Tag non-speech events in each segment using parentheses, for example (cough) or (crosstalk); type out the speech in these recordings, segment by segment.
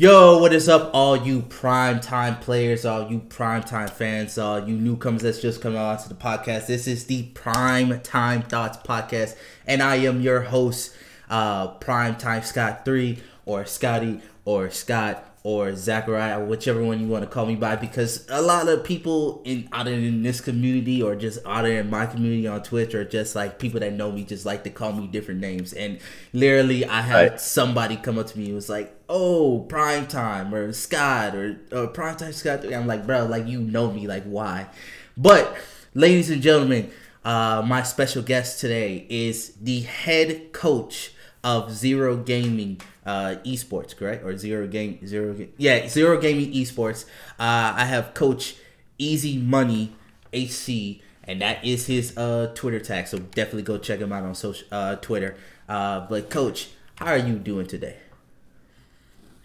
Yo, what is up, all you prime time players, all you prime time fans, all you newcomers that's just coming on to the podcast. This is the Prime Time Thoughts podcast, and I am your host, uh, Prime Time Scott Three, or Scotty, or Scott, or Zachariah, whichever one you want to call me by, because a lot of people in either in this community or just out in my community on Twitch or just like people that know me just like to call me different names. And literally, I had Right. somebody come up to me and was like, "Oh, Prime Time or Scott or, or Prime Time Scott." I'm like, bro, like you know me, like why? But ladies and gentlemen, uh, my special guest today is the head coach of Zero Gaming uh, Esports, correct? Or Zero Game Zero Yeah, Zero Gaming Esports. Uh, I have Coach Easy Money HC, and that is his uh, Twitter tag. So definitely go check him out on social uh, Twitter. Uh, but Coach, how are you doing today?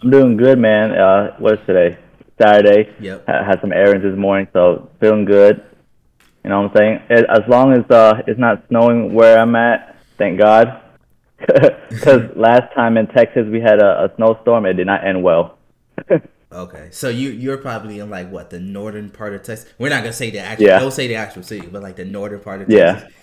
I'm doing good, man. Uh, what's today? Saturday. Yep. Ha- had some errands this morning, so feeling good. You know what I'm saying? As long as uh, it's not snowing where I'm at, thank God. (laughs) Because (laughs) last time in Texas we had a, a snowstorm, it did not end well. (laughs) Okay, so you you're probably in like what the northern part of Texas. We're not gonna say the actual. Yeah. Don't say the actual city, but like the northern part of Yeah. Texas.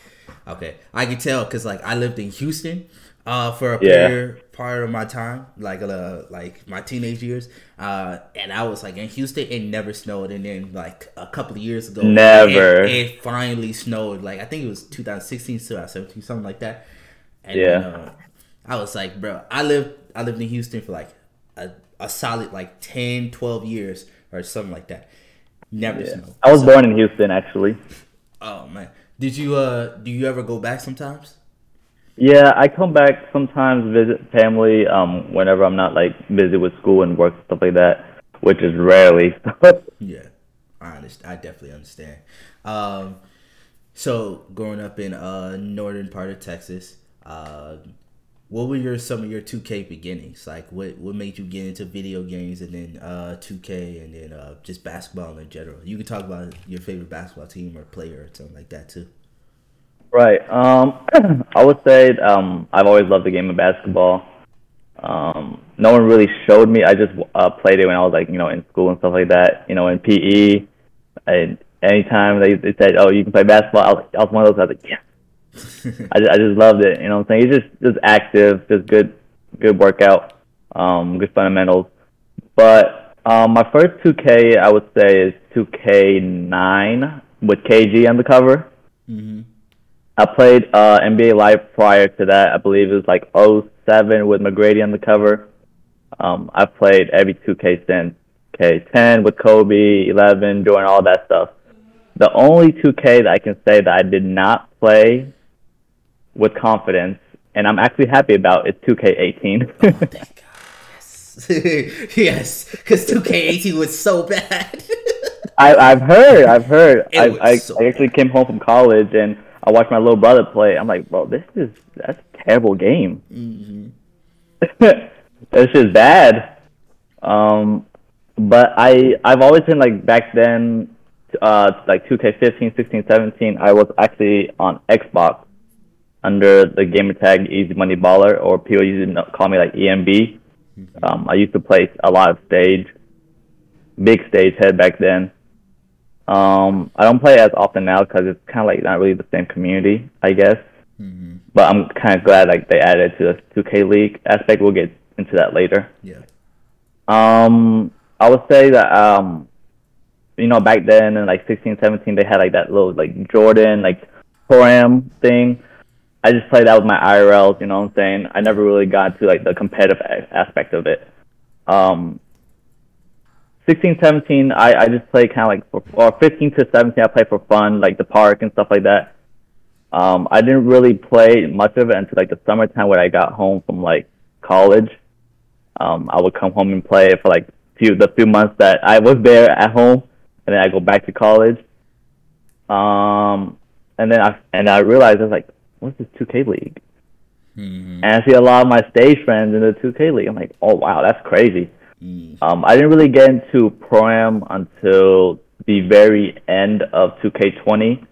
Okay, I can tell because like I lived in Houston uh, for a Yeah. period part of my time, like uh, like my teenage years, uh, and I was like in Houston. It never snowed, and then like a couple of years ago, Never. it, it finally snowed. Like I think it was 2016, 2017, something like that. And, Yeah. uh, I was like, bro, I lived I lived in Houston for like a, a solid like 10, 12 years or something like that. Never Yeah. snowed. I was So- born in Houston, actually. Oh man, did you uh do you ever go back sometimes? Yeah, I come back sometimes visit family um, whenever I'm not like busy with school and work stuff like that, which is rarely. (laughs) Yeah, I understand. I definitely understand. Um, so growing up in uh northern part of Texas, uh, what were your some of your two K beginnings? Like, what what made you get into video games and then uh two K and then uh just basketball in general? You can talk about your favorite basketball team or player or something like that too. Right. Um, (clears throat) I would say um, I've always loved the game of basketball. Um, no one really showed me. I just uh, played it when I was like, you know, in school and stuff like that. You know, in PE, and anytime they, they said, "Oh, you can play basketball," I was, I was one of those. I was like, "Yeah." (laughs) I, just, I just loved it. You know what I'm saying? It's just just active, just good, good workout, um, good fundamentals. But um, my first 2K, I would say, is 2K9 with KG on the cover. Mm-hmm. I played uh, NBA Live prior to that. I believe it was like 07 with McGrady on the cover. Um, I've played every 2K since. K10 with Kobe, 11, doing all that stuff. The only 2K that I can say that I did not play with confidence, and I'm actually happy about, is 2K18. (laughs) Thank God. (laughs) Yes, yes, because two K eighteen was so bad. (laughs) I, I've heard, I've heard. It I, was I, so I actually came home from college and I watch my little brother play. I'm like, bro, this is that's a terrible game. hmm it's just bad. Um, but I I've always been like back then, uh, like 2K15, 16, 17. I was actually on Xbox under the gamer tag Easy Money Baller, or people used to call me like EMB. Um, I used to play a lot of stage, big stage head back then. Um, I don't play as often now because it's kind of like not really the same community, I guess. hmm But I'm kind of glad like they added to the 2K League aspect. We'll get into that later. Yeah. Um, I would say that um, you know, back then in like 16, 17, they had like that little like Jordan like Pro-Am thing. I just played that with my IRLs. You know what I'm saying? I never really got to like the competitive aspect of it. Um, 16, 17, I, I just played kind of like for, or 15 to 17, I played for fun, like the park and stuff like that. Um, I didn't really play much of it until like the summertime when I got home from like college. Um, I would come home and play for like few the few months that I was there at home, and then I go back to college. Um, and then I and I realized I was like, what's this 2K league? hmm And I see a lot of my stage friends in the 2K league. I'm like, oh wow, that's crazy. Mm. Um, I didn't really get into Pro-Am until the very end of 2K20.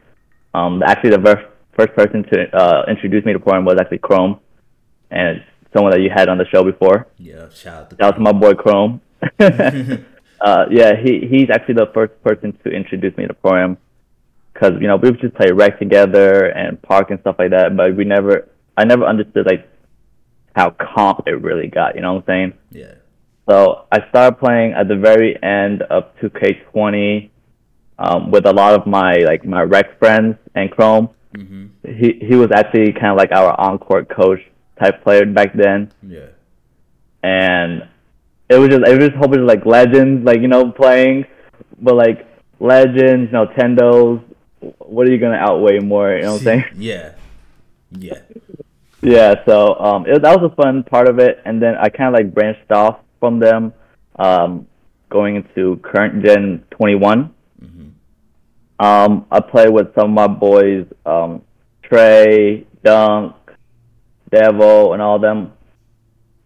Um, actually, the ver- first person to uh, introduce me to Pro-Am was actually Chrome, and someone that you had on the show before. Yeah. Shout out to Shout out to my boy Chrome. (laughs) (laughs) uh, yeah, he he's actually the first person to introduce me to pro-am because you know we would just play rec together and park and stuff like that, but we never I never understood like how comp it really got. You know what I'm saying? Yeah. So I started playing at the very end of 2K20 um, with a lot of my like my rec friends and Chrome. Mm-hmm. He he was actually kind of like our on-court coach type player back then, Yeah. and it was just it was just a whole bunch of like legends, like you know playing, but like legends, you know, Tendos. What are you gonna outweigh more? You know what I'm saying? (laughs) Yeah. Yeah. Yeah, so um, it, that was a fun part of it, and then I kind of like branched off from them, um, going into current gen 21. Mm-hmm. Um, I play with some of my boys, um, Trey, Dunk, Devil, and all of them.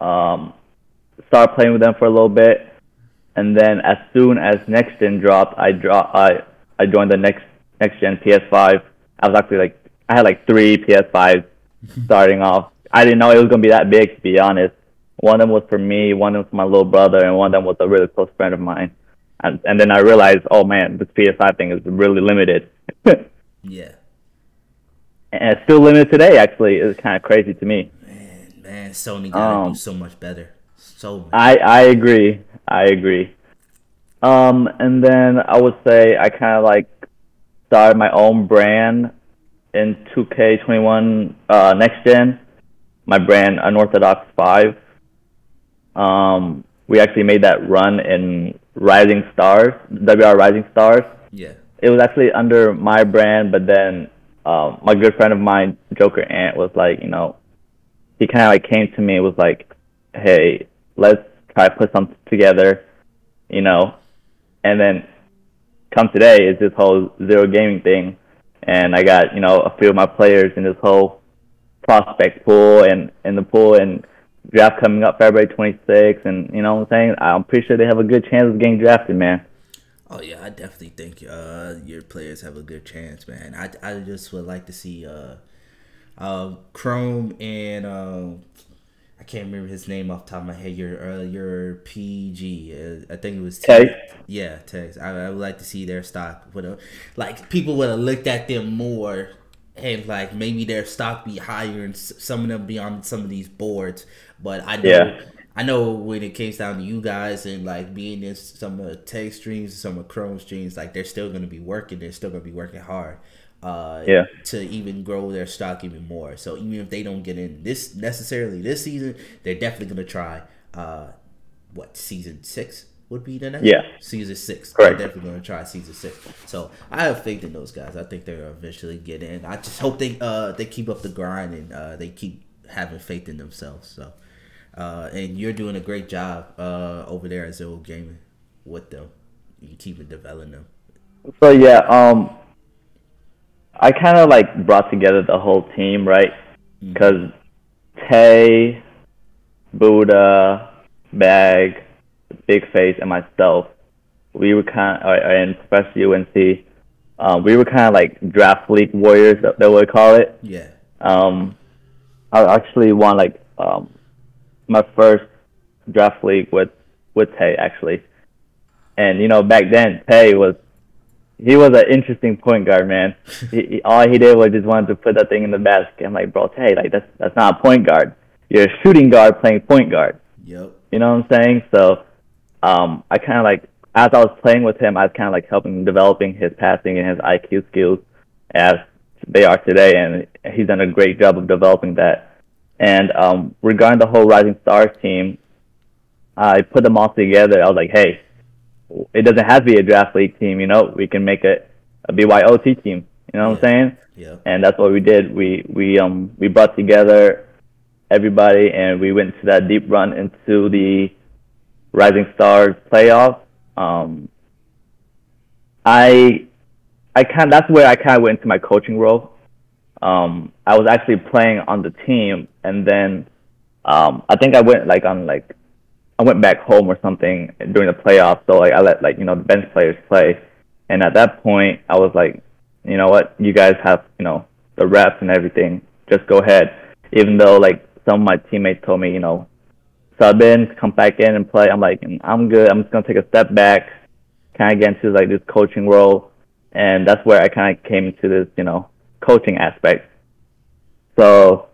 Um, started playing with them for a little bit, and then as soon as next gen dropped, I drop I I joined the next next gen PS5. I was actually like I had like three PS5s (laughs) starting off. I didn't know it was gonna be that big to be honest. One of them was for me, one of them was for my little brother, and one of them was a really close friend of mine. And and then I realized, oh man, this PS5 thing is really limited. (laughs) Yeah. And it's still limited today actually. It's kind of crazy to me. Man, man, Sony gotta Um, do so much better. So much. I I agree. I agree. Um, and then I would say I kind of like started my own brand in 2K21 uh, next gen. My brand Unorthodox Five. Um, we actually made that run in Rising Stars, WR Rising Stars. yeah. It was actually under my brand, but then um, my good friend of mine, Joker Ant, was like, you know, he kind of like came to me and was like, hey, let's try to put something together, you know, and then come today is this whole zero gaming thing, and I got you know a few of my players in this whole prospect pool and in the pool and draft coming up February 26th, and you know what I'm saying. I'm pretty sure they have a good chance of getting drafted, man. Oh yeah, I definitely think uh, your players have a good chance, man. I, I just would like to see uh, uh, Chrome and uh, I can't remember his name off the top of my head. Your uh, your PG, uh, I think it was T- Tay. Yeah, Tex. I, I would like to see their stock. Have, like people would have looked at them more and like maybe their stock be higher and some of them be on some of these boards. But I know Yeah. I know when it comes down to you guys and like being in some of the Tech streams, some of Chrome streams, like they're still gonna be working. They're still gonna be working hard. Uh, Yeah. To even grow their stock even more. So even if they don't get in this necessarily this season, they're definitely gonna try. Uh, what season six would be the next? Yeah. Season six. Correct. They're definitely gonna try season six. So I have faith in those guys. I think they're eventually get in. I just hope they uh they keep up the grind and uh they keep having faith in themselves. So uh and you're doing a great job uh over there at Zero Gaming with them. You keep developing them. So yeah, um, I kind of like brought together the whole team, right? Because Tay, Buddha, Bag, Big Face, and myself, we were kind of, and Professor UNC, um, we were kind of like draft league warriors, that they would call it. Yeah. Um, I actually won like um, my first draft league with with Tay actually, and you know back then Tay was he was an interesting point guard man. he, he, all he did was just wanted to put that thing in the basket. I'm like, bro, Tay, like that's that's not a point guard. You're a shooting guard playing point guard. Yep. You know what I'm saying? So um, I kind of like as I was playing with him, I was kind of like helping him developing his passing and his IQ skills as they are today, and he's done a great job of developing that. And um, regarding the whole Rising Stars team, I put them all together. I was like, hey, it doesn't have to be a draft league team, you know. We can make it a BYOT team. You know what I'm saying? Yeah. and that's what we did. We we um we brought together everybody, and we went to that deep run into the Rising Stars playoff. Um, I I kind that's where I kind of went into my coaching role. Um, I was actually playing on the team, and then um, I think I went like on like I went back home or something during the playoffs. So like I let like you know the bench players play, and at that point I was like, you know what, you guys have you know the reps and everything. Just go ahead. Even though like some of my teammates told me, you know, sub in, come back in and play. I'm like, I'm good. I'm just gonna take a step back, kind of get into like this coaching role, and that's where I kind of came into this, you know, coaching aspect. So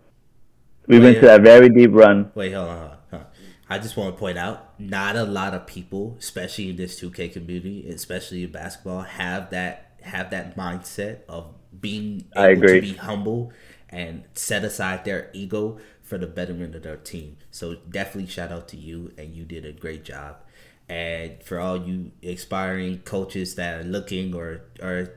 we went to that very deep run. Wait, hold on, hold on. I just want to point out, not a lot of people, especially in this 2K community, especially in basketball, have that have that mindset of being able I agree. to be humble and set aside their ego for the betterment of their team. So definitely shout out to you, and you did a great job. And for all you aspiring coaches that are looking or or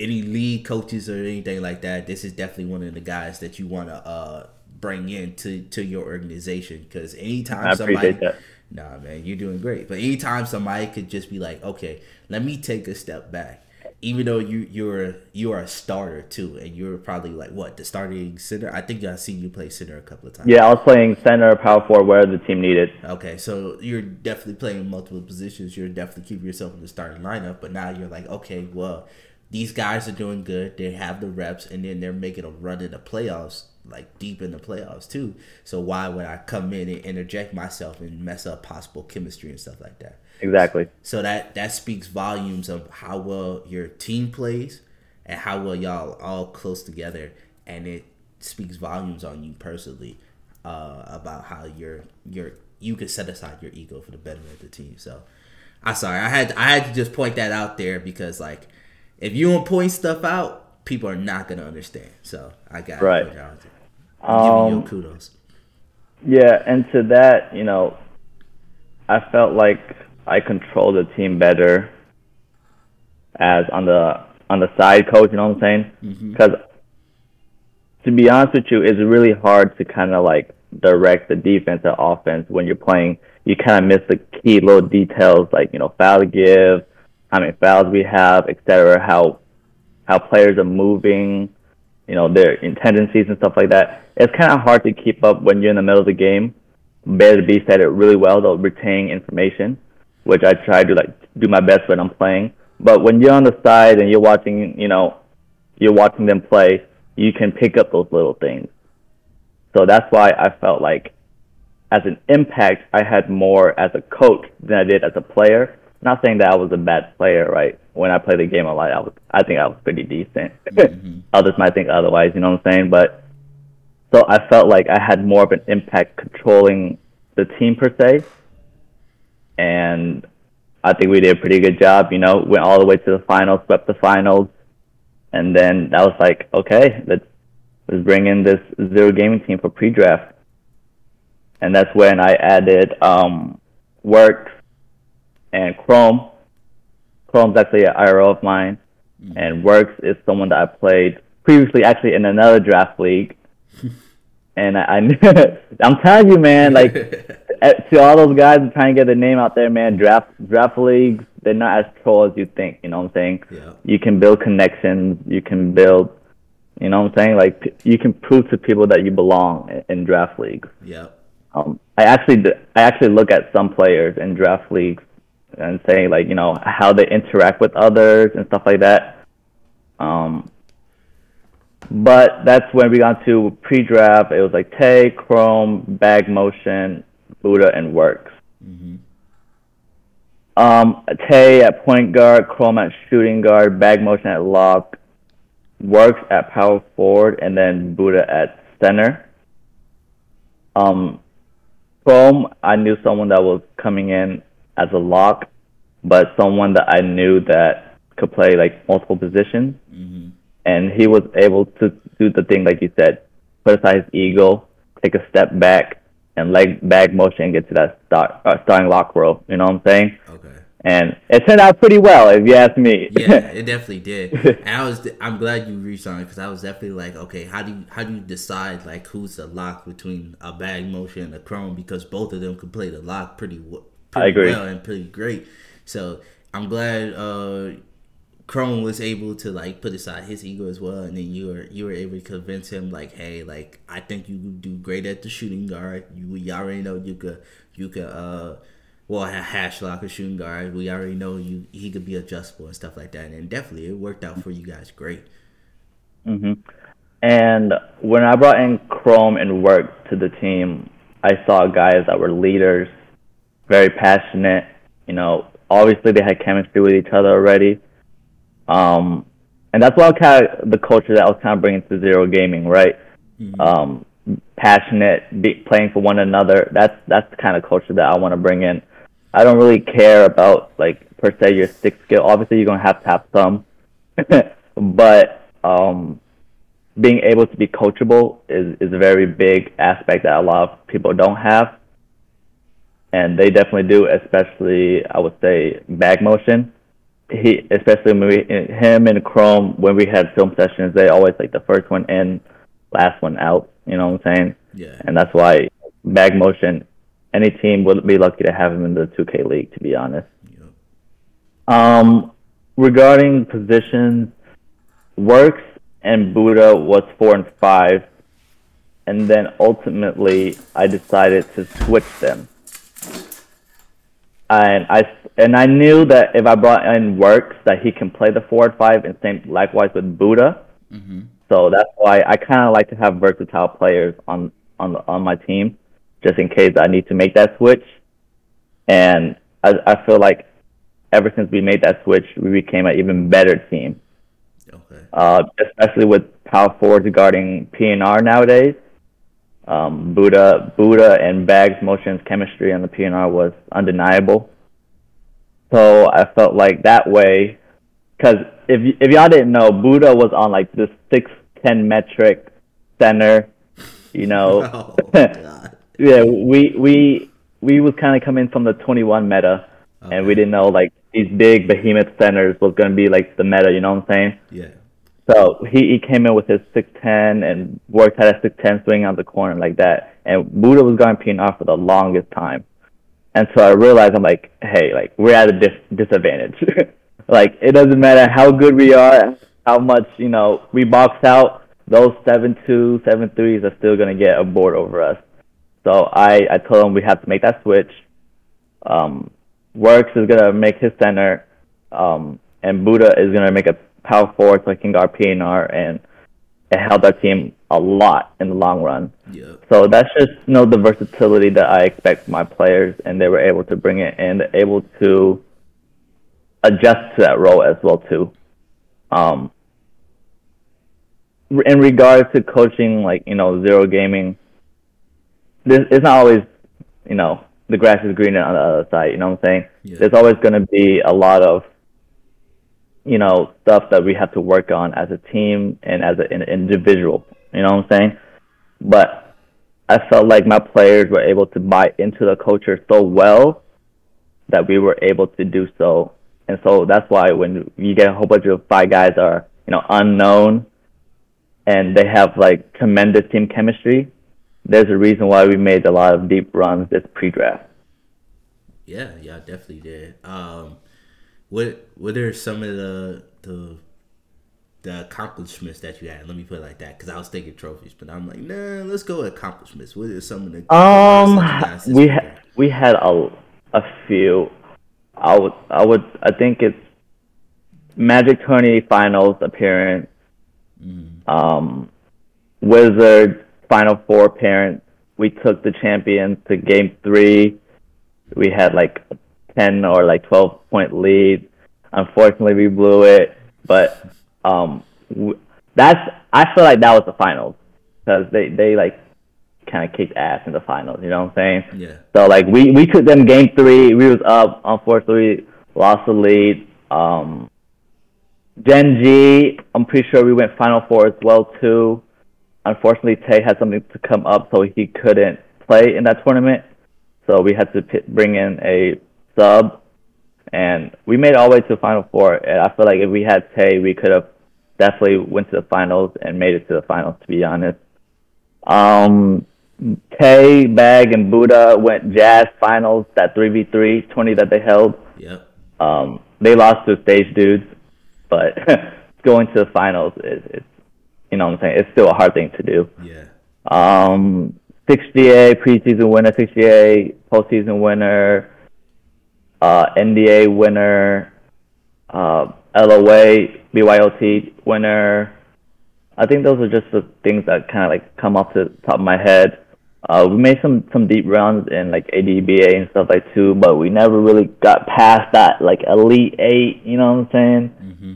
any lead coaches or anything like that, this is definitely one of the guys that you want to uh, bring in to, to your organization. Because anytime I somebody, that. nah, man, you're doing great. But anytime somebody could just be like, okay, let me take a step back. Even though you you're you are a starter too, and you're probably like what the starting center. I think I've seen you play center a couple of times. Yeah, I was playing center, power forward, where the team needed. Okay, so you're definitely playing multiple positions. You're definitely keeping yourself in the starting lineup, but now you're like, okay, well, these guys are doing good. They have the reps, and then they're making a run in the playoffs, like deep in the playoffs too. So why would I come in and interject myself and mess up possible chemistry and stuff like that? Exactly. So that that speaks volumes of how well your team plays and how well y'all all close together, and it speaks volumes on you personally uh, about how you're you're you can set aside your ego for the betterment of the team. So I'm sorry, I had I had to just point that out there because like if you don't point stuff out, people are not gonna understand. So I got Right. to put it out there. I'm you Um, kudos. Yeah, and to that, you know, I felt like I controlled the team better as on the on the side coach. You know what I'm saying? Because to be honest with you, it's really hard to kind of like direct the defense and offense when you're playing. You kind of miss the key little details, like you know, foul to give, how many fouls we have, etc. How how players are moving, you know, their tendencies and stuff like that. It's kind of hard to keep up when you're in the middle of the game. Better to be said it really well, though, retaining information, which I try to like do my best when I'm playing. But when you're on the side and you're watching, you know, you're watching them play, you can pick up those little things. So that's why I felt like, as an impact, I had more as a coach than I did as a player. Not saying that I was a bad player, right? When I played the game a lot, I was, I think I was pretty decent. (laughs) Others might think otherwise, you know what I'm saying? But so I felt like I had more of an impact controlling the team per se, and I think we did a pretty good job. You know, went all the way to the finals, swept the finals, and then that was like, okay, let's let's bring in this zero gaming team for pre-draft, and that's when I added um, Works and Chrome. Chrome's actually an IRO of mine, and Works is someone that I played previously, actually in another draft league. (laughs) and I, I (laughs) I'm telling you, man, like (laughs) eh, to all those guys trying to get their name out there, man, draft draft leagues, they're not as troll as you think. You know what I'm saying? Yeah. You can build connections. You can build. You know what I'm saying? Like you can prove to people that you belong in, draft leagues. Yeah. Um, I actually I actually look at some players in draft leagues and say like you know how they interact with others and stuff like that. Um, but that's when we got to pre-draft. It was like Tay, Chrome, Bag Motion, Buddha, and Works. Um, Tay at point guard, Chrome at shooting guard, Bag Motion at lock, Works at power forward, and then Buddha at center. Um, Chrome, I knew someone that was coming in as a lock, but someone that I knew that could play like multiple positions, and he was able to do the thing like you said, put aside his ego, take a step back, and leg bag motion and get to that start uh, starting lock row. You know what I'm saying? Okay. And it turned out pretty well, if you ask me. yeah, it (laughs) definitely did. (laughs) And I was, I'm glad you reached on it because I was definitely like, okay, how do you how do you decide like who's the lock between a bag motion and a chrome because both of them could play the lock pretty, pretty I agree. well and pretty great. So I'm glad uh, Chrome was able to like put aside his ego as well, and then you were you were able to convince him like, hey, like I think you do great at the shooting guard. You we already know you could you could uh well ha- hash lock or shooting guard. We already know you he could be adjustable and stuff like that, and definitely it worked out for you guys great. hmm And when I brought in Chrome and Work to the team, I saw guys that were leaders, very passionate. You know, obviously they had chemistry with each other already. Um, and that's what kind of the culture that I was kind of bringing to zero gaming, right? Mm-hmm. Um, passionate, be, playing for one another. That's that's the kind of culture that I want to bring in. I don't really care about like per se your stick skill. Obviously, you're gonna have to have some, (laughs) but um, being able to be coachable is is a very big aspect that a lot of people don't have, and they definitely do. Especially, I would say, bag motion. He, especially when we, him and Chrome, when we had film sessions, they always like the first one in, last one out. You know what I'm saying? Yeah. And that's why bag motion, any team would be lucky to have him in the 2K league. To be honest. Yep. Um, regarding positions, works and Buddha was four and five, and then ultimately I decided to switch them. And I and I knew that if I brought in Works, that he can play the four and five, and same likewise with Buddha. Mm-hmm. So that's why I kind of like to have versatile players on on on my team, just in case I need to make that switch. And I I feel like ever since we made that switch, we became an even better team. Okay. Uh, especially with power forwards guarding PNR nowadays. Um, Buddha, Buddha and Bags Motion's chemistry on the PNR was undeniable. So I felt like that way, because if if y'all didn't know, Buddha was on like this six ten metric center, you know. (laughs) Oh, (laughs) yeah, we we we was kind of coming from the twenty one meta, okay. and we didn't know like these big behemoth centers was going to be like the meta. You know what I'm saying? Yeah. So he, he came in with his 6'10 and worked at a 6'10 swing on the corner like that. And Buddha was going PNR for the longest time. And so I realized I'm like, hey, like we're at a dis- disadvantage. (laughs) like it doesn't matter how good we are, how much you know we box out. Those seven two, seven threes are still gonna get a board over us. So I I told him we have to make that switch. Um, Works is gonna make his center, um, and Buddha is gonna make a power forward so I can guard PNR, and it helped our team a lot in the long run. Yeah. So that's just you know the versatility that I expect from my players, and they were able to bring it and able to adjust to that role as well too. Um, in regards to coaching, like you know, zero gaming, this it's not always you know the grass is greener on the other side. You know what I'm saying? Yeah. There's always going to be a lot of you know, stuff that we have to work on as a team and as an individual. You know what I'm saying? But I felt like my players were able to buy into the culture so well that we were able to do so. And so that's why when you get a whole bunch of five guys are, you know, unknown and they have like tremendous team chemistry, there's a reason why we made a lot of deep runs this pre-draft. Yeah, yeah, definitely did. Um, what what are some of the the the accomplishments that you had? Let me put it like that, because I was thinking trophies, but I'm like, nah, let's go with accomplishments. What are some of the um we ha- we had a a few. I would I would I think it's Magic Tourney Finals appearance, mm. um, Wizard Final Four appearance. We took the champions to Game Three. We had like 10 or like 12 point lead. Unfortunately, we blew it, but um, that's I feel like that was the finals because they they like kind of kicked ass in the finals. You know what I'm saying? Yeah. So like we we took them game three. We was up. Unfortunately, lost the lead. Um, Gen G, I'm pretty sure we went final four as well too. Unfortunately, Tay had something to come up, so he couldn't play in that tournament. So we had to p- bring in a sub, and we made all the way to the final four. And I feel like if we had Tay, we could have definitely went to the finals and made it to the finals. To be honest, um, Tay, Bag, and Buddha went Jazz finals. That three v three twenty that they held. Yeah. Um, they lost to stage dudes, but (laughs) going to the finals is, is, you know what I'm saying. It's still a hard thing to do. Yeah. Um, 6GA preseason winner, 6GA postseason winner, uh, NDA winner, uh, LOA, BYOT winner. I think those are just the things that kind of like come off the top of my head. Uh, we made some some deep runs in like ADBA and stuff like too, but we never really got past that like elite eight. You know what I'm saying? Mm-hmm.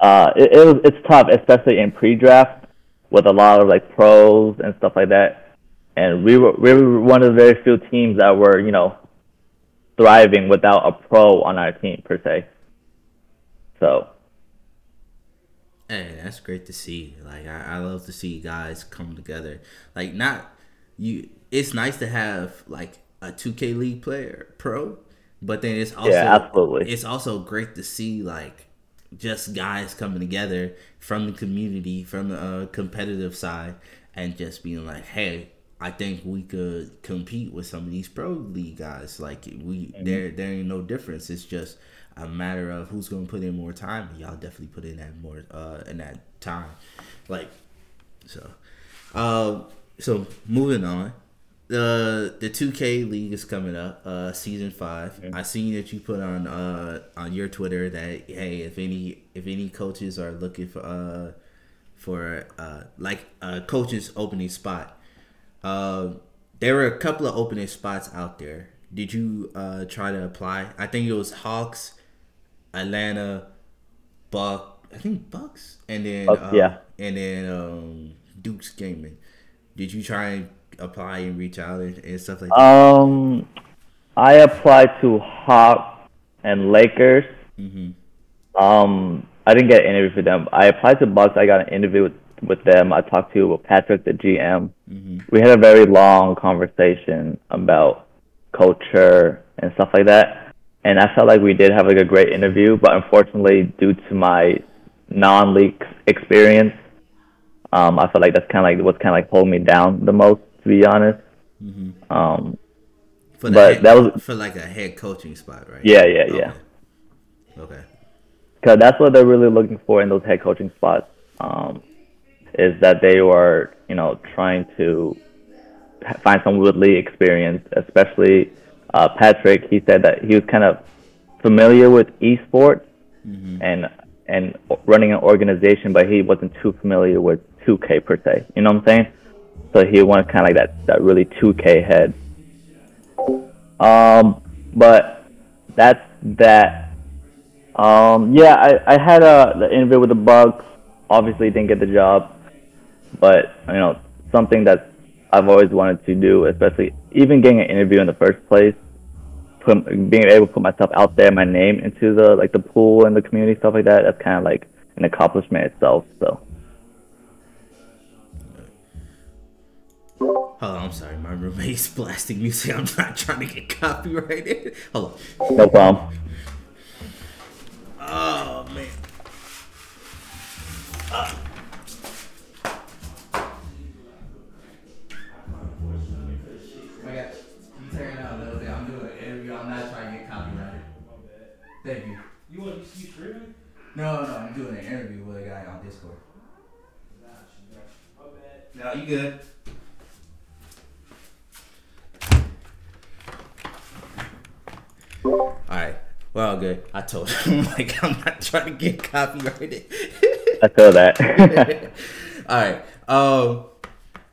Uh, it, it was it's tough, especially in pre-draft with a lot of like pros and stuff like that. And we were we were one of the very few teams that were you know thriving without a pro on our team per se. So Hey, that's great to see. Like I, I love to see guys come together. Like not you it's nice to have like a 2K league player pro, but then it's also Yeah, absolutely. it's also great to see like just guys coming together from the community, from the uh, competitive side, and just being like, "Hey, I think we could compete with some of these pro league guys. Like we, there, there ain't no difference. It's just a matter of who's going to put in more time. Y'all definitely put in that more, uh, in that time. Like, so, uh, so moving on. The the two K league is coming up, uh, season five. I seen that you put on uh on your Twitter that hey, if any if any coaches are looking for uh for uh like a coach's opening spot, uh there were a couple of opening spots out there. Did you uh try to apply? I think it was Hawks, Atlanta, Buck. I think Bucks, and then Bucks, uh, yeah. and then um Dux Gaming. Did you try and apply and reach out and, and stuff like that? um, I applied to Hawks and Lakers. hmm Um, I didn't get an interview for them. I applied to Bucks. I got an interview with, with them. I talked to Patrick, the GM. hmm We had a very long conversation about culture and stuff like that. And I felt like we did have like a great interview, but unfortunately, due to my non-league experience, um, I felt like that's kind of like what's kind of like holding me down the most, to be honest. hmm Um, For the But head, that was- for like a head coaching spot, right? yeah, yeah, yeah. Okay. because that's what they're really looking for in those head coaching spots. Um, is that they were, you know, trying to find someone with league experience, especially uh, Patrick. He said that he was kind of familiar with esports hmm and and running an organization, but he wasn't too familiar with 2K per se. You know what I'm saying? So he wanted kind of like that that really 2K head. Um, but that's that. Um, yeah, I, I had a the interview with the Bucks. Obviously, didn't get the job, but you know something that I've always wanted to do, especially even getting an interview in the first place, put, being able to put myself out there, my name into the like the pool and the community stuff like that. That's kind of like an accomplishment itself. So Hold on, I'm sorry. My roommate's (laughs) blasting music. I'm not trying to get copyrighted. Hold on. no problem. Oh man. I you. You streaming? No, no, I'm doing an interview with a guy on Discord. My bad. No, you good. Alright. Well, good. I told him, (laughs) like, I'm not trying to get copyrighted. I feel that. (laughs) All right. Um.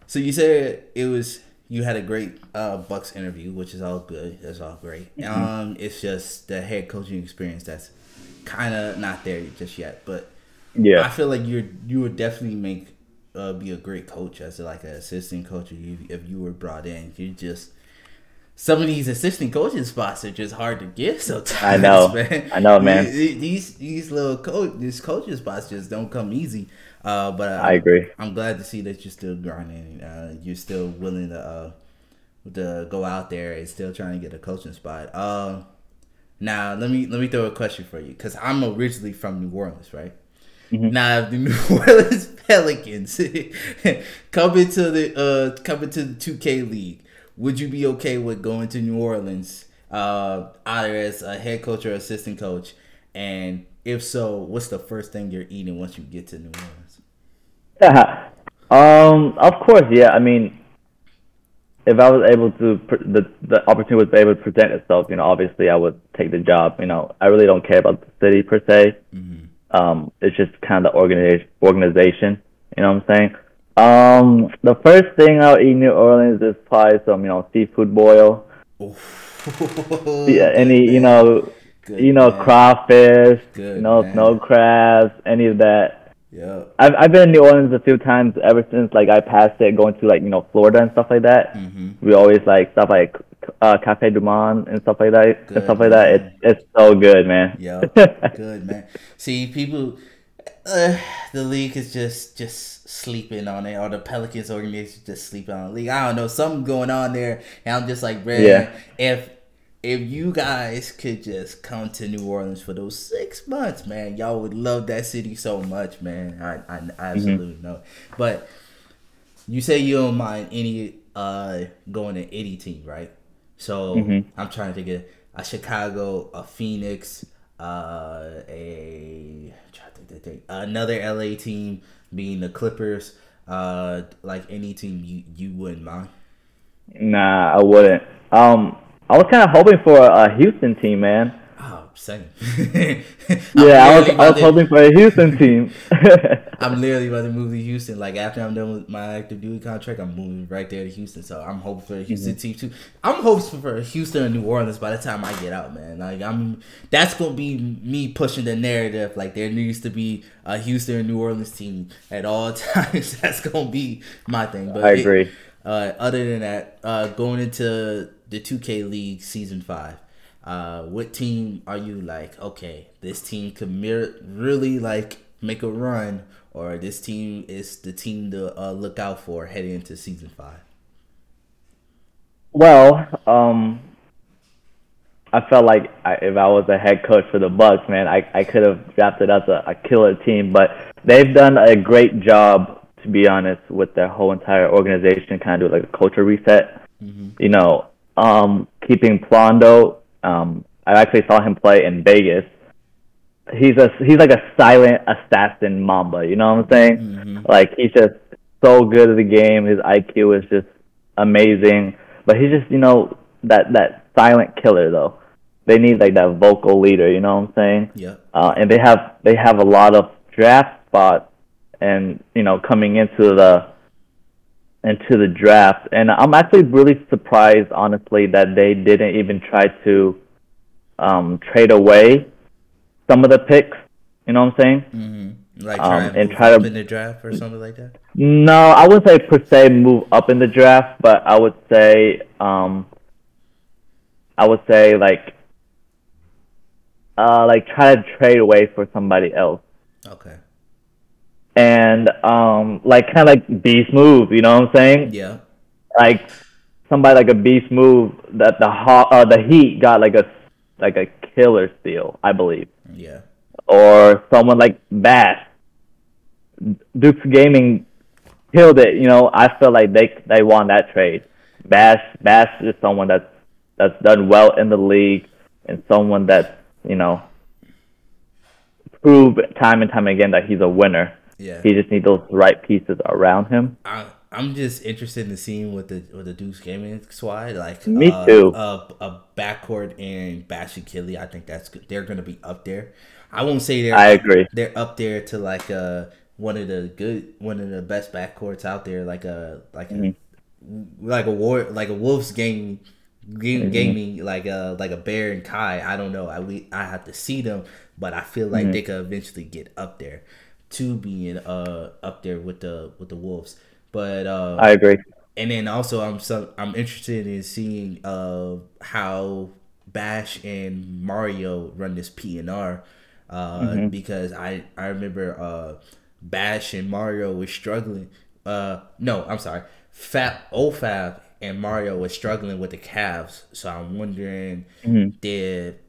So you said it was you had a great uh Bucks interview, which is all good. That's all great. Mm-hmm. Um. It's just the head coaching experience that's kind of not there just yet. But yeah, I feel like you're you would definitely make uh be a great coach as like an assistant coach if you, if you were brought in. You just some of these assistant coaching spots are just hard to get (laughs) sometimes. I know. man. I know, man. These these, little coach these coaching spots just don't come easy. Uh, but I agree. I'm glad to see that you're still grinding. Uh, you're still willing to uh, to go out there and still trying to get a coaching spot. Now let me let me throw a question for you because I'm originally from New Orleans, right? Now, if the (laughs) New Orleans Pelicans (laughs) come into the uh come into the 2K league, would you be okay with going to New Orleans, uh, either as a head coach or assistant coach? And if so, what's the first thing you're eating once you get to New Orleans? (laughs) um, of course, yeah. I mean, if I was able to, the the opportunity was able to present itself, you know, obviously I would take the job. You know, I really don't care about the city per se. Um, it's just kind of the organization. Organization, you know what I'm saying? Um, the first thing I'll eat in New Orleans is probably some, you know, seafood boil. Yeah, any, you know, Good you know, man. crawfish, Good you know, man. snow crabs, any of that. Yeah. I've I've been in New Orleans a few times ever since like I passed it going to like you know Florida and stuff like that. Mhm. We always like stuff like uh, Cafe Du Monde and stuff like that Good, and stuff like that. It's it's so good, man. Yeah, (laughs) good man. See, people, uh, the league is just just sleeping on it, or the Pelicans organization just sleeping on the league. I don't know, something going on there, and I'm just like, man, Yeah. if if you guys could just come to New Orleans for those six months, man, y'all would love that city so much, man. I I, I absolutely know. But you say you don't mind any uh going to any team, right? So Mhm. I'm trying to think of a Chicago, a Phoenix, uh, a I'm to think, think, think, another LA team being the Clippers. Uh, like any team you you wouldn't mind. Nah, I wouldn't. Um, I was kind of hoping for a Houston team, man. Oh, same. (laughs) Yeah, I was I was to- hoping for a Houston team. (laughs) I'm literally about to move to Houston. Like after I'm done with my active duty contract, I'm moving right there to Houston. So I'm hoping for a Houston team too. I'm hoping for Houston and New Orleans by the time I get out, man. Like I'm, that's gonna be me pushing the narrative. Like there needs to be a Houston and New Orleans team at all (laughs) times. that's gonna be my thing. But I it- agree. uh, other than that, uh, going into the 2K League season five, uh, what team are you like? Okay, this team could mir- really like make a run, or this team is the team to uh, look out for heading into season five. Well, um, I felt like I, if I was a head coach for the Bucks, man, I, I could have drafted as a, a killer team. But they've done a great job, to be honest, with their whole entire organization, kind of do like a culture reset. You know, um, keeping Plondo. Um, I actually saw him play in Vegas. He's a he's like a silent assassin Mamba. You know what I'm saying? Like he's just so good at the game. His IQ is just amazing. But he's just you know that that silent killer though. They need like that vocal leader. You know what I'm saying? Yeah. uh, and they have they have a lot of draft spots, and you know coming into the into the draft, and I'm actually really surprised, honestly, that they didn't even try to um, trade away some of the picks. You know what I'm saying? Mm-hmm. Like Um, try and, and move try up to- in the draft or something like that. No, I wouldn't say per se move up in the draft, but I would say um, I would say like uh, like try to trade away for somebody else. Okay. And um like kind of like beast move you know what i'm saying? Yeah. like somebody like a beast move that the Haw- uh, the heat got like a like a killer steal i believe. Yeah. or someone like Bash Dux Gaming killed it you know? I feel like they they won that trade. Bash bass is someone that's that's done well in the league and someone that's you know proved time and time again that he's a winner Yeah. he just needs those right pieces around him. I, I'm just interested in seeing what the what the Dux Gaming squad like. Me uh, too. A, a backcourt and Bash and Killy. I think that's good. They're gonna be up there. I won't say they're. I agree. They're up there to like uh one of the good one of the best backcourts out there. Like a like a Mm-hmm. like a war like a Wolves game. Game, gaming like a like a bear and Kai. I don't know. I we I have to see them, but I feel Mm-hmm. like they could eventually get up there to being uh up there with the with the Wolves. But uh, I agree. and then also I'm so I'm interested in seeing uh how Bash and Mario run this P and R uh because I I remember uh Bash and Mario was struggling uh no I'm sorry Fab OFAB and Mario was struggling with the Cavs so I'm wondering did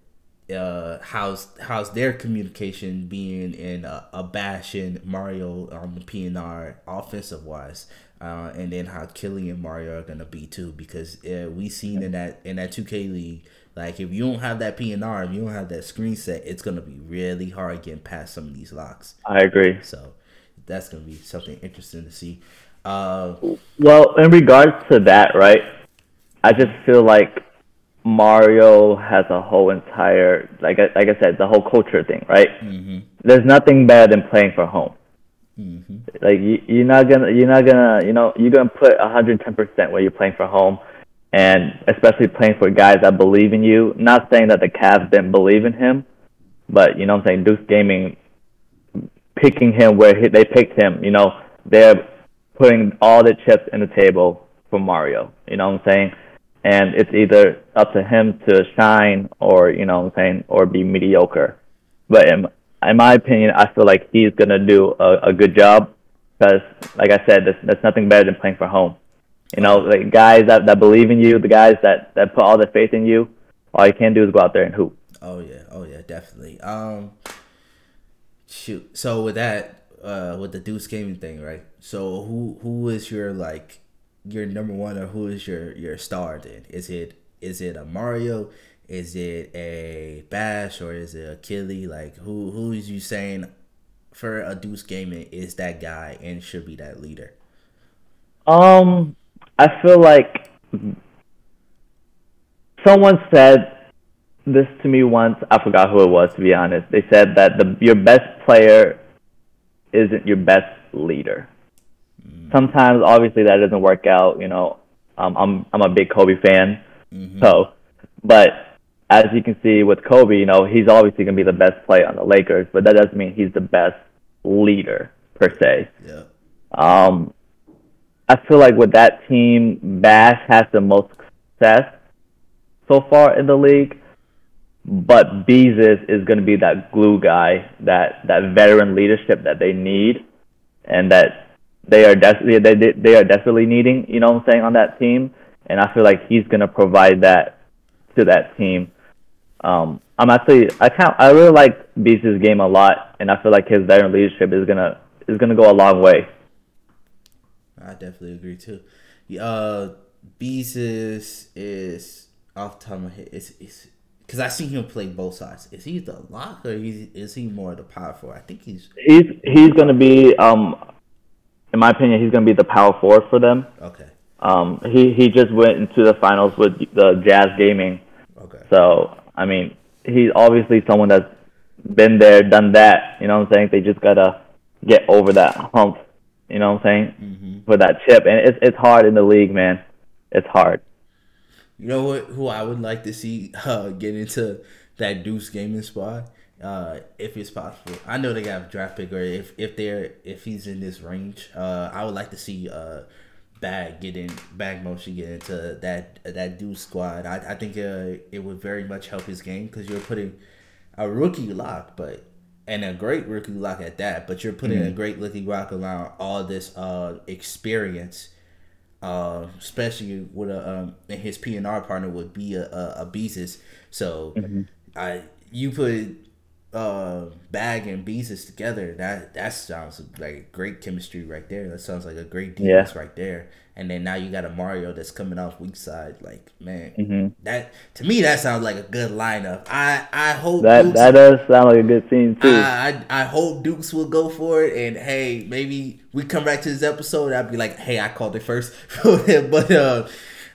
uh how's how's their communication being in a, a bash and Mario on the PNR offensive wise uh and then how Killy and Mario are gonna be too because uh, we seen in that in that 2K league like if you don't have that PNR if you don't have that screen set it's gonna be really hard getting past some of these locks I agree. so that's gonna be something interesting to see uh Well, in regards to that, right? I just feel like Mario has a whole entire like I, like I said, the whole culture thing, right? hmm There's nothing better than playing for home. Mm-hmm. Like you, you're not gonna, you're not gonna, you know, you're gonna put 110 percent when you're playing for home, and especially playing for guys that believe in you. Not saying that the Cavs didn't believe in him, but you know, what I'm saying Dux Gaming picking him where he, they picked him. You know, they're putting all the chips in the table for Mario. You know what I'm saying? And it's either up to him to shine or, you know what I'm saying, or be mediocre. But in, in my opinion, I feel like he's to do a, a good job because, like I said, there's, there's nothing better than playing for home. You know, like guys that, that believe in you, the guys that, that put all their faith in you, all you can do is go out there and hoop. Oh yeah, oh yeah, definitely. Um, shoot. So with that, uh, with the Dux Gaming thing, right? So who who is your like your number one or who is your your star then? Is it is it a Mario? Is it a Bash or is it a Killy? Like who who is you saying for a Dux Gaming is that guy and should be that leader? Um, I feel like someone said this to me once. I forgot who it was to be honest. They said that the your best player isn't your best leader. Sometimes, obviously, that doesn't work out. You know, um, I'm I'm a big Kobe fan, mm-hmm. so but as you can see with Kobe, you know, he's obviously gonna be the best player on the Lakers, but that doesn't mean he's the best leader per se. Yeah. Um, I feel like with that team, Bash has the most success so far in the league but Beezus is going to be that glue guy, that that veteran leadership that they need, and that they are desperately they they they are desperately needing. You know what I'm saying on that team, and I feel like he's going to provide that to that team. Um, I'm actually I count I really like Beezus' game a lot, and I feel like his veteran leadership is gonna is gonna go a long way. I definitely agree too. Uh, Beezus is off the top of my head. is it's because I see him play both sides. Is he the lock or is, is he more the power forward? I think he's he's he's going to be um, in my opinion, he's going to be the power forward for them. Okay. Um, he he just went into the finals with the Jazz Gaming. Okay. So I mean, he's obviously someone that's been there, done that. You know what I'm saying? They just gotta get over that hump. You know what I'm saying? Mm-hmm. For that chip, and it's it's hard in the league, man. It's hard. You know what? Who I would like to see uh, get into that Dux gaming spot, uh, if it's possible. I know they got a draft pick, or if if they're if he's in this range, uh, I would like to see uh, Bag get in, Bag Motion get into that that Dux squad. I I think uh, it would very much help his game because you're putting a rookie lock, but and a great rookie lock at that. But you're putting mm-hmm. a great rookie lock around all this uh experience uh, especially with a um, and his P and R partner would be a a, a Beezus. So mm-hmm. I you put uh Bag and Beezus together. That that sounds like great chemistry right there. That sounds like a great defense yeah. right there and then now you got a Mario that's coming off weak side. Like man, mm-hmm. that to me that sounds like a good lineup. I I hope that Dux, that does sound like a good team too. I, I, I hope Dux will go for it, and hey, maybe we come back to this episode. I'd be like, hey, I called it first, (laughs) but uh,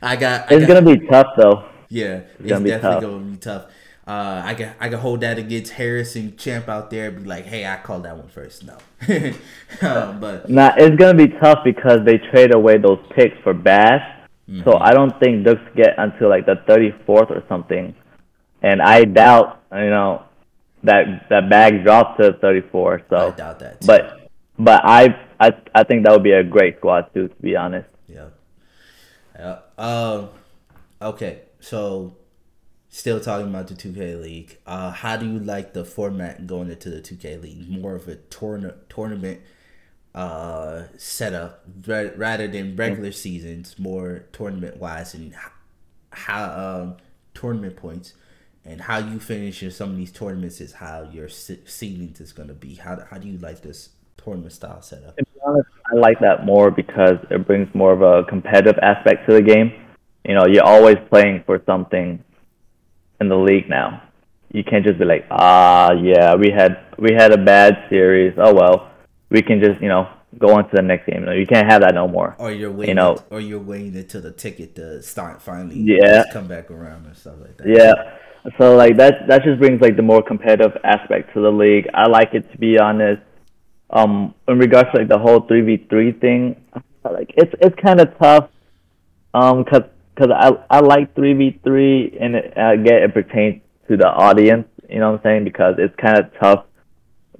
I got. I it's got, gonna be tough though. Yeah, it's, it's definitely tough. gonna be tough. Uh, I can I can hold that against Harrison Champ out there. Be like, hey, I called that one first. No, (laughs) um, but nah, it's gonna be tough because they trade away those picks for Bash. Mm-hmm. So I don't think Dux get until like the thirty fourth or something, and I doubt you know that that bag dropped to thirty four. So I doubt that. Too. But but I I I think that would be a great squad too. To be honest. Yeah. Yeah. Um. Okay. So still talking about the 2K League. Uh, how do you like the format going into the 2K League? More of a tourna- tournament uh, setup rather than regular seasons, more tournament wise, and how um, tournament points and how you finish in some of these tournaments is how your seedings is going to be. How, how do you like this tournament style setup? To be honest, I like that more because it brings more of a competitive aspect to the game. You know, you're always playing for something in the league now. You can't just be like, ah, yeah, we had we had a bad series. Oh well, we can just you know go on to the next game. You can't have that no more. Or you're waiting, you know, or you're waiting until the ticket to start finally. Yeah, come back around and stuff like that. Yeah. So like that that just brings like the more competitive aspect to the league. I like it to be honest. um, in regards to like the whole three v three thing, like it's it's kind of tough, um, cause cause I I like three v three and I get it pertains to the audience. You know what I'm saying? Because it's kind of tough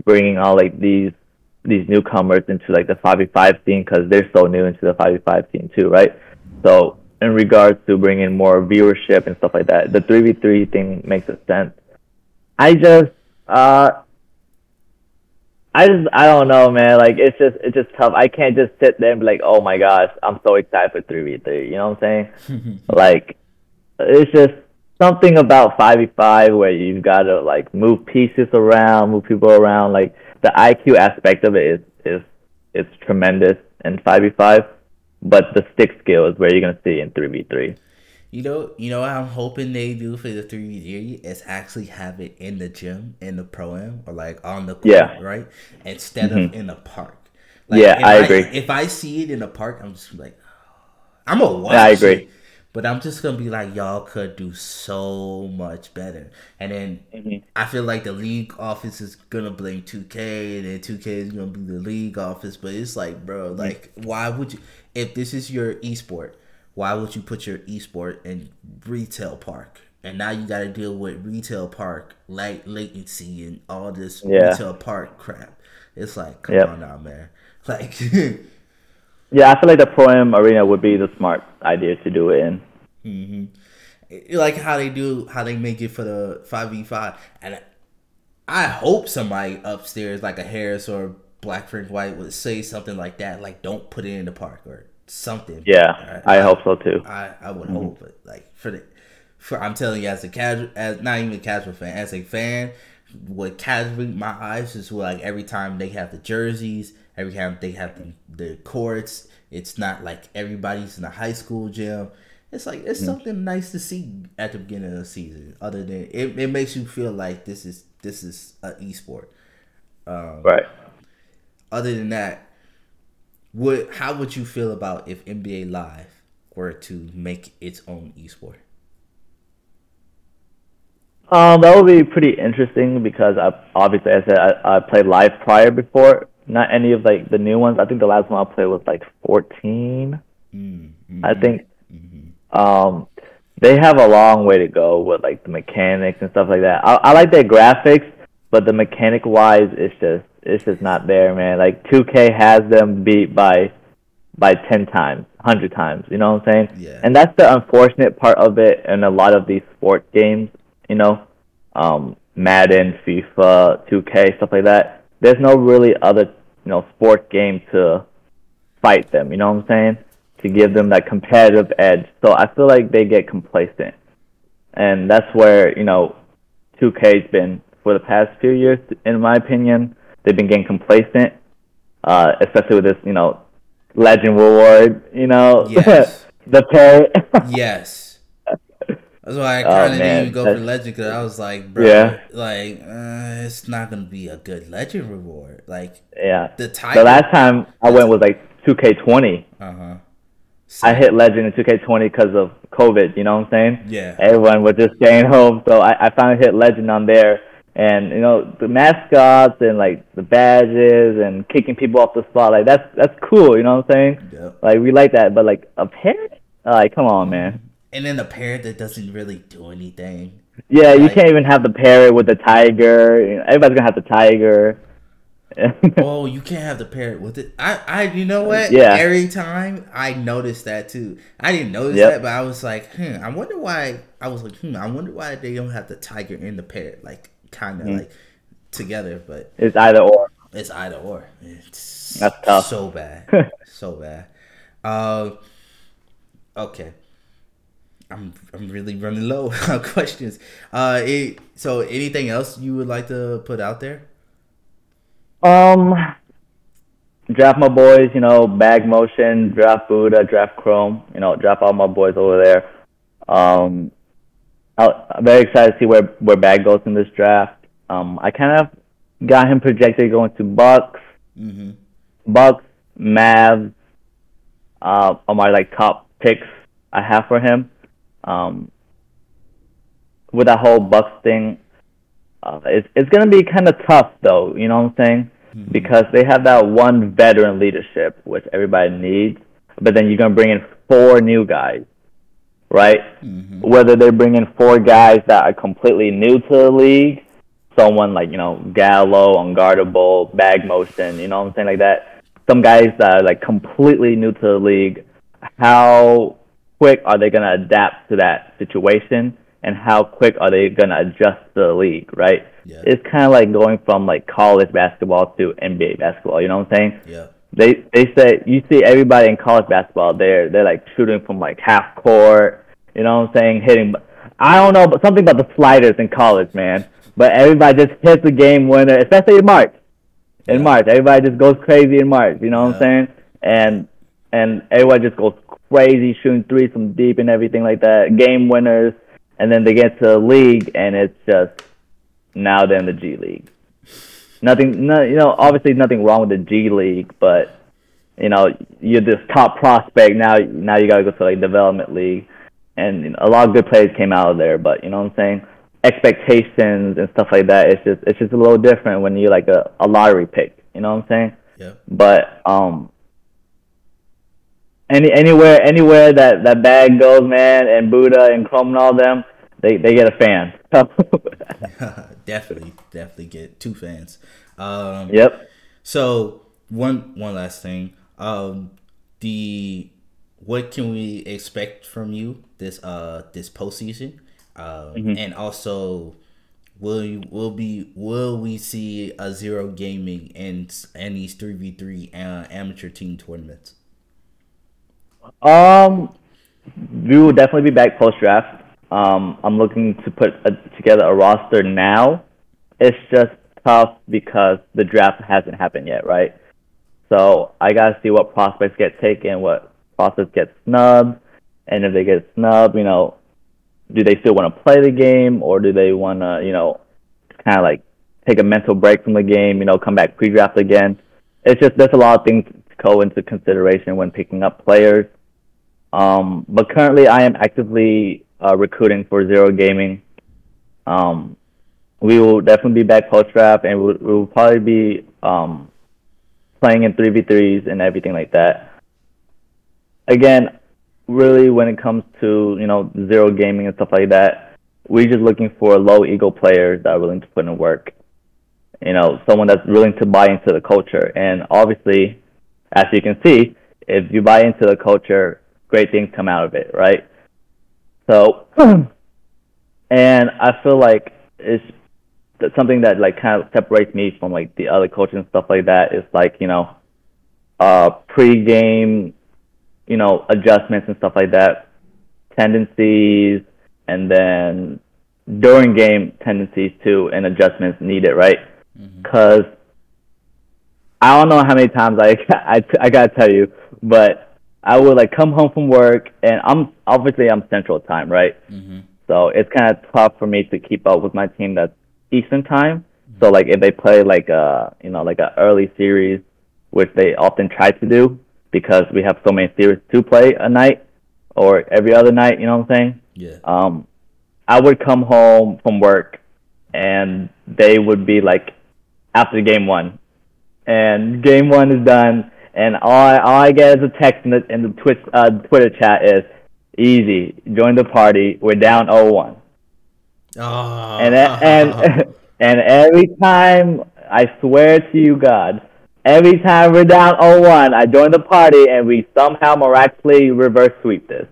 bringing all like these these newcomers into like the five v five scene because they're so new into the five v five scene too, right? So in regards to bringing more viewership and stuff like that, the three v three thing makes a sense. I just uh I just I don't know, man. Like it's just it's just tough. I can't just sit there and be like, oh my gosh, I'm so excited for three v three. You know what I'm saying? (laughs) like it's just something about five v five where you've got to like move pieces around, move people around. Like the IQ aspect of it is is is tremendous in five v five, but the stick skill is where you're gonna see in three v three. You know, you know what I'm hoping they do for the three three is actually have it in the gym, in the pro am, or like on the court, Yeah. right? Instead of Mhm. in the park. Yeah, if I agree. If I see it in the park, I'm just like, I'm gonna watch. I agree. it, but I'm just gonna be like, y'all could do so much better. And then Mhm. I feel like the league office is gonna blame 2K, and then 2K is gonna be the league office. But it's like, bro, like, why would you? If this is your esport, why would you put your esport in retail park? And now you got to deal with retail park light latency and all this Yeah. retail park crap. It's like, come Yep. on now, man. (laughs) Like, Yeah, I feel like the pro am arena would be the smart idea to do it in. hmm Like how they do, how they make it for the five v five, and I hope somebody upstairs, like a Harris or Black Frank White, would say something like that, like "Don't put it in the park" or something. Yeah, I hope so too. I, I would hope, but like for the, for I'm telling you, as a casual, as not even a casual fan, as a fan, what casually my eyes is like every time they have the jerseys, every time they have the, the courts, it's not like everybody's in a high school gym. It's like it's something nice to see at the beginning of the season. Other than it, it makes you feel like this is this is a esport. Um, Right. other than that, what how would you feel about if NBA Live were to make its own esport? Um, that would be pretty interesting because I obviously I said I, I played live prior before. Not any of like the new ones. I think the last one I played was like 14. Mm, I think. mm-hmm. Um, they have a long way to go with like the mechanics and stuff like that. I, I like their graphics, but the mechanic wise, it's just it's just not there, man. Like 2K has them beat by by 10 times, 100 times. You know what I'm saying? Yeah. And that's the unfortunate part of it in a lot of these sports games. You know, um, Madden, FIFA, 2K, stuff like that. There's no really other you know sport game to fight them. You know what I'm saying? To give them that competitive edge. So I feel like they get complacent, and that's where you know 2K's been for the past few years. In my opinion, they've been getting complacent, uh, especially with this you know legend reward. You know, Yes. (laughs) the pay. yes. That's why I (laughs) Oh, kind of didn't even go for Legend because I was like, bro, Yeah. like uh, it's not gonna be a good Legend reward. Like yeah. the title. The last time I went was like 2K20. uh huh. I hit Legend in 2K20 because of COVID. You know what I'm saying? Yeah. Everyone was just staying home, so I, I finally hit Legend on there. And you know the mascots and like the badges and kicking people off the spot, like that's that's cool. You know what I'm saying? Yep. Like we like that, but like a parrot, like come on, man. And then the parrot that doesn't really do anything. Yeah, you can't even have the parrot with the tiger. You know, everybody's gonna have the tiger. (laughs) Oh, you can't have the parrot with it. I, I, you know what? Yeah. Every time I noticed that too. I didn't notice Yep. that, but I was like, hmm. I wonder why. I was like, hmm. I wonder why they don't have the tiger and the parrot like kind of Mhm. like together. But it's either or. it's either or. It's That's tough. So bad. (laughs) so bad. Uh, okay. I'm I'm really running low (laughs) on questions. Uh, it, so anything else you would like to put out there? Um, draft my boys, you know, bag motion, draft Buddha, draft Chrome, you know, draft all my boys over there. Um, I'm very excited to see where where bag goes in this draft. Um, I kind of got him projected going to Bucks, Mm-hmm. Bucks, Mavs. Uh, are my like top picks I have for him. Um, with that whole Bucks thing, uh, it's it's gonna be kind of tough though. You know what I'm saying? mm-hmm. because they have that one veteran leadership which everybody needs, but then you're gonna bring in four new guys, right? Mm-hmm. Whether they bring in four guys that are completely new to the league, someone like you know Gallo, unguardable, bag motion, you know what I'm saying like that. Some guys that are like completely new to the league, how quick are they gonna adapt to that situation? and how quick are they going to adjust to the league, right? Yeah. It's kind of like going from like college basketball to NBA basketball. You know what I'm saying? Yeah. They they say you see everybody in college basketball. They're they're like shooting from like half court. You know what I'm saying? Hitting. I don't know, but something about the sliders in college, man. But everybody just hits the game winner, especially in March. In yeah. March, everybody just goes crazy in March. You know what yeah. I'm saying? And and everyone just goes crazy shooting threes from deep and everything like that. Game winners and then they get to the league, and it's just now they're in the G League. Nothing, no, you know, obviously nothing wrong with the G League, but you know, you're this top prospect now. Now you gotta go to like development league, and you know, a lot of good players came out of there. But you know what I'm saying? Expectations and stuff like that. It's just it's just a little different when you're like a, a lottery pick. You know what I'm saying? Yeah. But um, any anywhere anywhere that that bag goes, man, and Buddha and Chrome and all them, they they get a fan. (laughs) definitely, definitely get two fans. Um, yep. So one one last thing, um, the what can we expect from you this uh this postseason, um, mm-hmm. and also will you will be will we see a zero gaming and and these three v three uh, amateur team tournaments? Um, we will definitely be back post draft. Um, I'm looking to put a, together a roster now. It's just tough because the draft hasn't happened yet, right? So I gotta see what prospects get taken, what prospects get snubbed, and if they get snubbed, you know, do they still want to play the game or do they want to, you know, kind of like take a mental break from the game, you know, come back pre-draft again? It's just there's a lot of things to go into consideration when picking up players. Um, but currently, I am actively uh, recruiting for Zero Gaming. Um, we will definitely be back post draft, and we'll, we will probably be um, playing in three v threes and everything like that. Again, really, when it comes to you know Zero Gaming and stuff like that, we're just looking for low ego players that are willing to put in work. You know, someone that's willing to buy into the culture, and obviously, as you can see, if you buy into the culture, great things come out of it, right? So, (clears throat) and I feel like it's something that like kind of separates me from like the other coaches and stuff like that is like you know, uh, pre-game, you know, adjustments and stuff like that, tendencies, and then during game tendencies too and adjustments needed, right? Because mm-hmm. I don't know how many times I, (laughs) I I gotta tell you, but I would like come home from work, and I'm obviously I'm Central Time, right? Mm-hmm. So it's kind of tough for me to keep up with my team that's Eastern Time. Mm-hmm. So like if they play like a you know like a early series, which they often try to do because we have so many series to play a night or every other night. You know what I'm saying? Yeah. Um, I would come home from work, and they would be like after game one, and game one is done and all I, all I get as a text in the in the Twitch uh, Twitter chat is easy. Join the party. We're down 0-1. Oh. And and (laughs) and every time I swear to you, God, every time we're down 0-1, I join the party and we somehow miraculously reverse sweep this.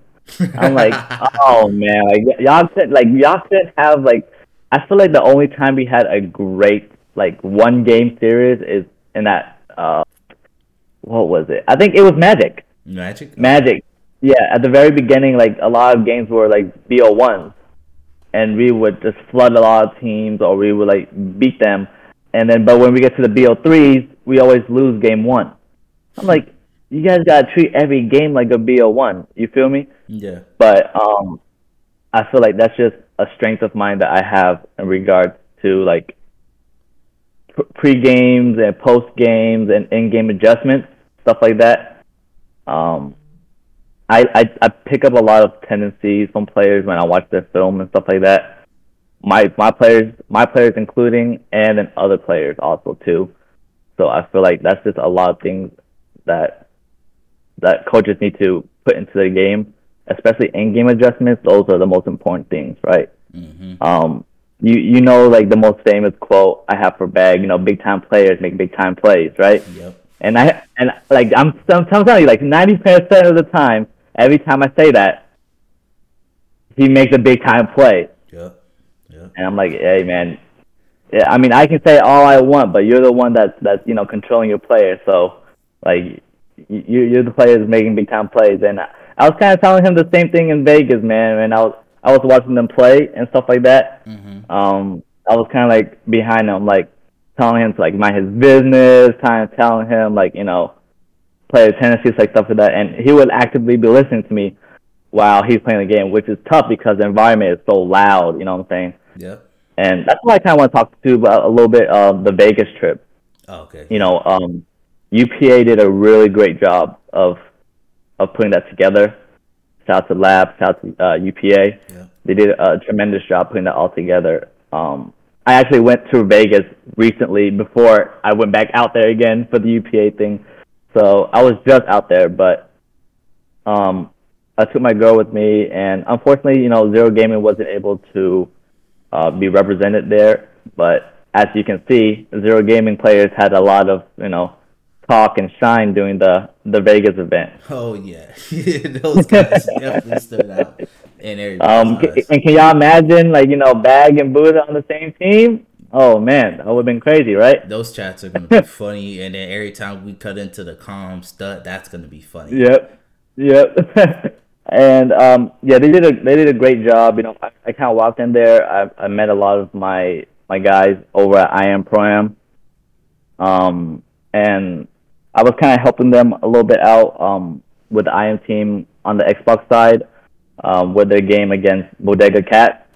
I'm like, (laughs) oh man, like y'all could like y'all could have like. I feel like the only time we had a great like one game series is in that uh, what was it? I think it was Magic. Magic. Magic. Yeah, at the very beginning, like a lot of games were like BO ones, and we would just flood a lot of teams, or we would like beat them, and then but when we get to the BO threes, we always lose game one. I'm like, you guys gotta treat every game like a BO one. You feel me? Yeah. But um, I feel like that's just a strength of mine that I have in regards to like pre games and post games and in game adjustments stuff like that. Um, I, I I pick up a lot of tendencies from players when I watch their film and stuff like that. My my players my players including and then other players also too. So I feel like that's just a lot of things that that coaches need to put into the game, especially in-game adjustments. Those are the most important things, right? Mm-hmm. Um, you you know like the most famous quote I have for Bag, you know, big time players make big time plays, right? Yep. And I and like I'm I'm telling you, like ninety percent of the time, every time I say that, he makes a big time play. Yeah, yeah. And I'm like, hey man, yeah, I mean I can say all I want, but you're the one that's that's you know controlling your player. So like you you're the player that's making big time plays. And I, I was kind of telling him the same thing in Vegas, man. And I was I was watching them play and stuff like that. Mm-hmm. Um, I was kind of like behind him, like telling him to like mind his business, kind of telling him like you know play the tendencies like stuff like that, and he would actively be listening to me while he's playing the game, which is tough because the environment is so loud. You know what I'm saying? Yeah. And that's what I kind of want to talk to you about a little bit of the Vegas trip. Oh, okay. You know, um, UPA did a really great job of of putting that together. Shout out to Lab, shout out to uh, UPA. Yeah. They did a tremendous job putting that all together. Um, I actually went to Vegas recently before I went back out there again for the UPA thing. So I was just out there, but um, I took my girl with me, and unfortunately, you know, Zero Gaming wasn't able to uh, be represented there. But as you can see, Zero Gaming players had a lot of, you know, talk and shine during the the Vegas event. Oh yeah, (laughs) those guys definitely stood out. And. Um, and can y'all imagine, like, you know, Bag and Buddha on the same team? Oh man, that would have been crazy, right? those chats are gonna be (laughs) funny, and then every time we cut into the calm stuff, that's gonna be funny. Yep, yep. (laughs) and um, yeah, they did a they did a great job. You know, I, I kind of walked in there. I, I met a lot of my my guys over at I Am Pro Am, um, and I was kind of helping them a little bit out um, with the IM team on the Xbox side um, with their game against Bodega Cat.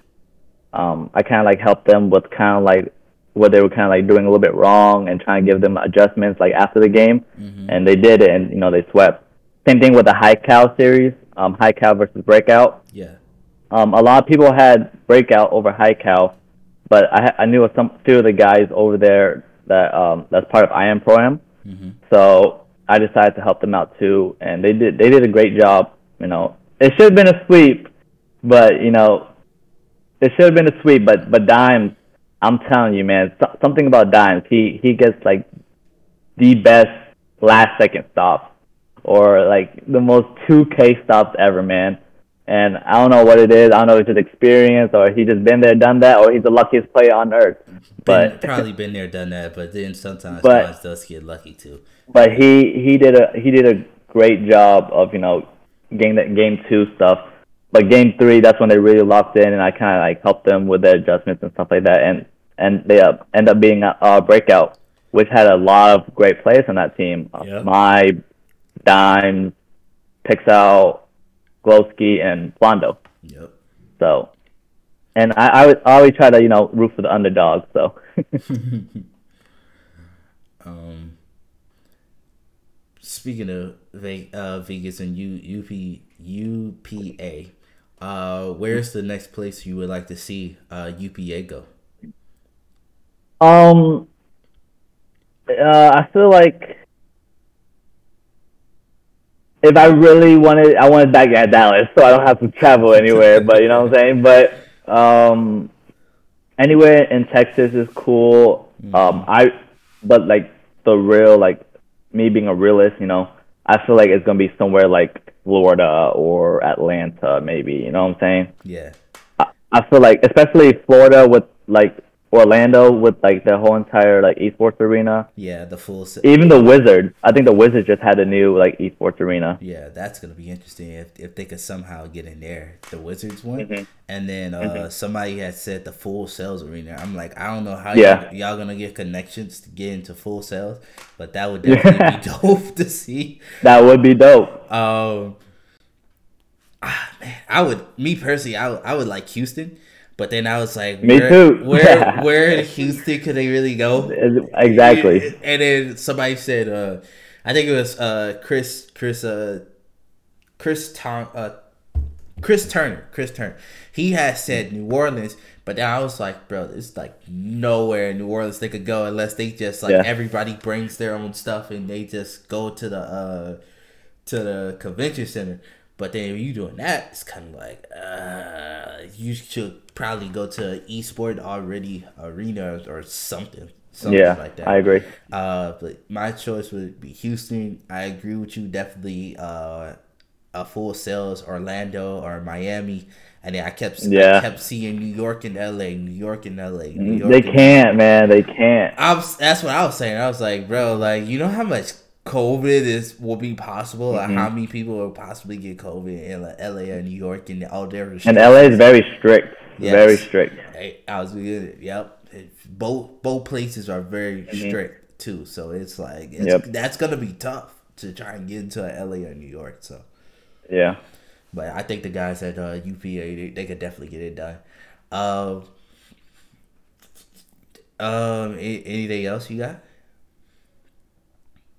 Um, I kind of like helped them with kind of like what they were kind of like doing a little bit wrong and trying to give them adjustments like after the game, Mhm. and they did it, and you know they swept. Same thing with the High Cow series, um, High Cow versus Breakout. Yeah. Um, a lot of people had Breakout over High Cow, but I, I knew some few of the guys over there that um, that's part of IM Pro Am. Hmm So I decided to help them out too, and they did they did a great job. You know, it should have been a sweep, but you know, it should have been a sweep. But but Dimes, I'm telling you, man, so, something about Dimes. He he gets like the best last second stops, or like the most two K stops ever, man. And I don't know what it is. I don't know if it's his experience, or he just been there, done that, or he's the luckiest player on earth. Been, But probably been there, done that, but then sometimes But- does get lucky too. but he he did a he did a great job of you know game that game two stuff. But game three, that's when they really locked in, and I kind of like helped them with their adjustments and stuff like that, and and they uh, end up being a, a breakout, which had a lot of great players on that team. Uh, Yep. My, Dimes, Pixel, Glowski, and Blondo. Yep. So, and I I, would, I always try to you know root for the underdog. So. (laughs) Um, speaking of uh, Vegas and U- UP UPA, uh, where's the next place you would like to see uh, UPA go? Um, uh, I feel like if I really wanted, I wanted back at Dallas, so I don't have to travel anywhere. but you know what I'm saying. But um, anywhere in Texas is cool. Um, I, but like the real, like me being a realist, you know, I feel like it's gonna be somewhere like Florida or Atlanta, maybe. You know what I'm saying? Yeah. I, I feel like, especially Florida with like Orlando with like the whole entire like esports arena. Yeah, the full. Se- Even the Wizard, I think the Wizard just had a new like esports arena. yeah, that's gonna be interesting if, if they could somehow get in there. The Wizards one, Mhm. and then uh, somebody had said the Full Sail's arena. I'm like, I don't know how Yeah. y'all, y'all gonna get connections to get into Full Sail's, but that would definitely be (laughs) dope to see. That would be dope. Um, ah, man, I would, me personally, I would, I would like Houston, but then I was like, Me where, too. Where, (laughs) where in Houston could they really go? (laughs) Exactly. And then somebody said, uh, I think it was uh, Chris, Chris, uh, Chris Tom, uh, Chris Turner. Chris Turner. He has said New Orleans, but then I was like, bro, it's like nowhere in New Orleans they could go unless they just like Yeah. everybody brings their own stuff and they just go to the uh to the convention center. But then you doing that, it's kind of like uh, you should probably go to Esport already arena or something, something yeah, like that. I agree. Uh, but my choice would be Houston. I agree with you. Definitely uh, a Full Sail's Orlando or Miami. And then I kept I Yeah. kept seeing New York and LA, New York and LA, New York. They and- can't, man. They can't. I was, that's what I was saying. I was like, bro, like you know how much COVID is will be possible, like Mm-hmm. how many people will possibly get COVID in like, LA or New York and all their And LA is very strict. Yes. Very strict. Hey, I was good. Yep. Both both places are very Mm-hmm. strict too, so it's like it's, Yep. that's gonna be tough to try and get into LA or New York. So, Yeah. but I think the guys at uh, UPA they, they could definitely get it done. Um, um, anything else you got?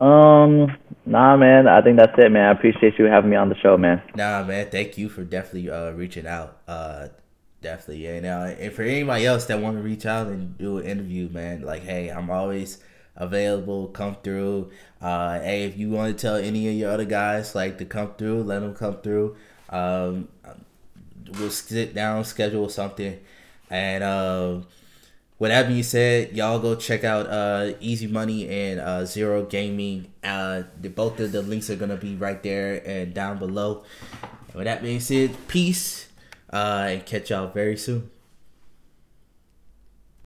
Um. Nah, man. I think that's it, man. I appreciate you having me on the show, man. Nah, man. Thank you for definitely uh reaching out. Uh, definitely. Yeah. Now, and for anybody else that want to reach out and do an interview, man, like, hey, I'm always available. Come through. Uh, hey, if you want to tell any of your other guys like to come through, let them come through. Um, we'll sit down, schedule something, and um. With that being said, y'all go check out uh, Easy Money and uh, Zero Gaming. Uh, both of the links are gonna be right there and down below. With that being said, peace, uh, and catch y'all very soon.